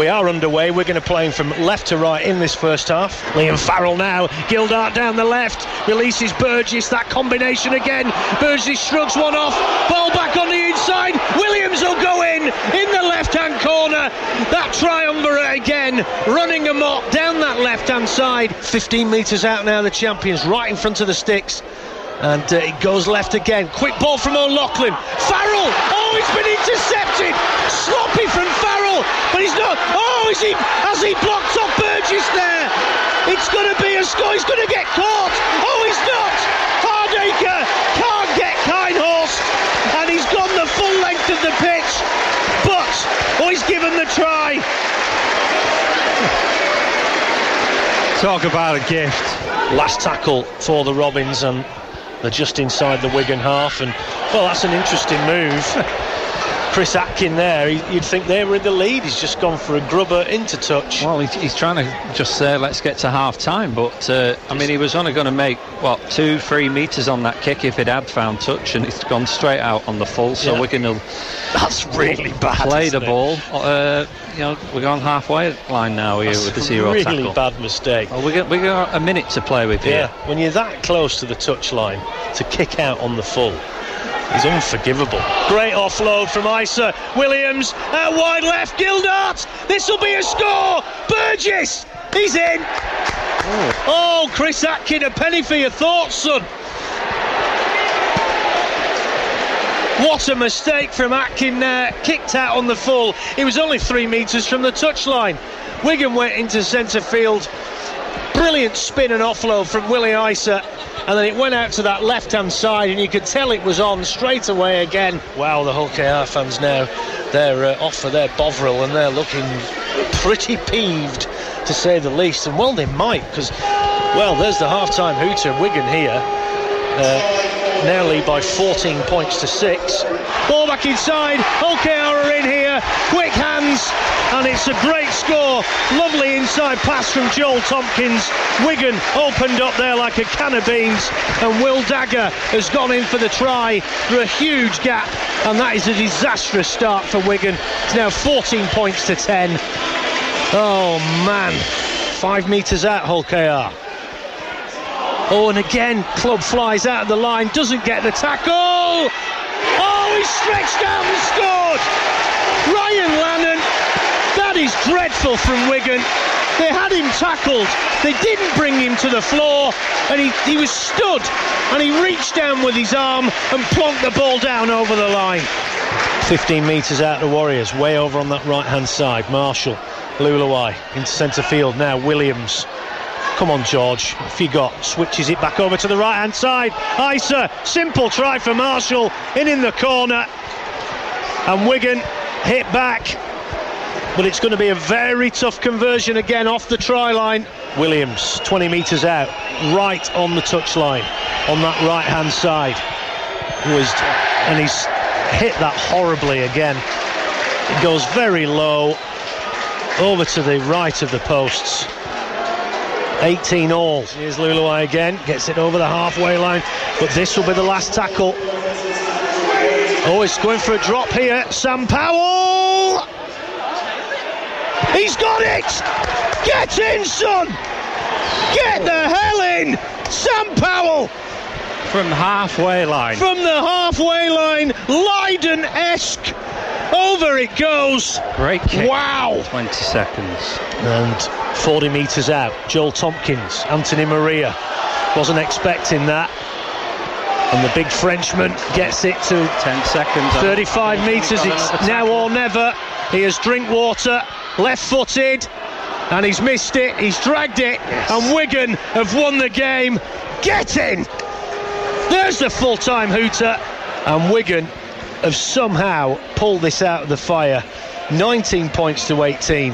We are underway. We're going to play him from left to right in this first half. Liam Farrell now. Gildart down the left. Releases Burgess. That combination again. Burgess shrugs one off. Ball back on the inside. Williams will go in in the left hand corner. That triumvirate again. Running amok down that left hand side. 15 metres out now, the champions right in front of the sticks. And uh, it goes left again. Quick ball from O'Loughlin. Farrell! Oh, he's been intercepted! Sloppy from Farrell, but he's not. Oh, is he? Has he blocked off Burgess there? It's going to be a score. He's going to get caught. Oh, he's not. Hardaker can't get Kenny-Dowall, and he's gone the full length of the pitch. But oh, he's given the try. Talk about a gift. Last tackle for the Robins, and they're just inside the Wigan half, and well, that's an interesting move. Chris Atkin there, you'd think they were in the lead. He's just gone for a grubber into touch. Well, he's, trying to just say, let's get to half time, but uh, I mean, he was only going to make, what, two, three metres on that kick if it had found touch, and it's gone straight out on the full, so yeah. Wigan will. That's really bad. Play the ball. Uh, you know, we're on halfway line now here That's with the zero really tackle. bad mistake. Well, we got, we got a minute to play with here. Yeah, when you're that close to the touch line, to kick out on the full is unforgivable. Great offload from Isa. Williams out wide left. Gildart. This will be a score. Burgess. He's in. Oh. oh, Chris Atkin, a penny for your thoughts, son. What a mistake from Atkin there. Kicked out on the full. He was only three metres from the touchline. Wigan went into centre field. Brilliant spin and offload from Willie Isa and then it went out to that left hand side, and you could tell it was on straight away again. Wow, the Hull KR fans now, they're uh, off for their Bovril, and they're looking pretty peeved to say the least. And well, they might, because, well, there's the half time hooter, Wigan here. Uh, lead by 14 points to 6. Ball back inside. OKR are in here. Quick hands. And it's a great score. Lovely inside pass from Joel Tomkins. Wigan opened up there like a can of beans. And Will Dagger has gone in for the try through a huge gap. And that is a disastrous start for Wigan. It's now 14 points to 10. Oh man. Five metres out, Hull KR. Oh, and again, club flies out of the line, doesn't get the tackle. Oh, he stretched out and scored. Ryan Lannon. That is dreadful from Wigan. They had him tackled. They didn't bring him to the floor, and he, he was stood, and he reached down with his arm and plonked the ball down over the line. 15 metres out the Warriors, way over on that right hand side. Marshall, Leuluai into centre field now. Williams Come on, George. If you got switches it back over to the right hand side. Isa, simple try for Marshall, in in the corner. And Wigan hit back. But it's going to be a very tough conversion again off the try line. Williams, 20 metres out, right on the touchline, on that right hand side. Was, and he's hit that horribly again. It goes very low over to the right of the posts. 18 all. Here's Leuluai again, gets it over the halfway line, but this will be the last tackle. Oh, he's going for a drop here. Sam Powell! He's got it! Get in, son! Get the hell in! Sam Powell! From halfway line. From the halfway line, Lydon esque. Over it goes. Great kick. Wow. 20 seconds. And 40 metres out. Joel Tomkins, Anthony Maria. Wasn't expecting that. And the big Frenchman gets it to 10 seconds. 35 metres. It's now or never. He has Drinkwater, left footed, and he's missed it. He's dragged it, yes. and Wigan have won the game. Get in! There's the full time hooter, and Wigan have somehow pulled this out of the fire. 19 points to 18.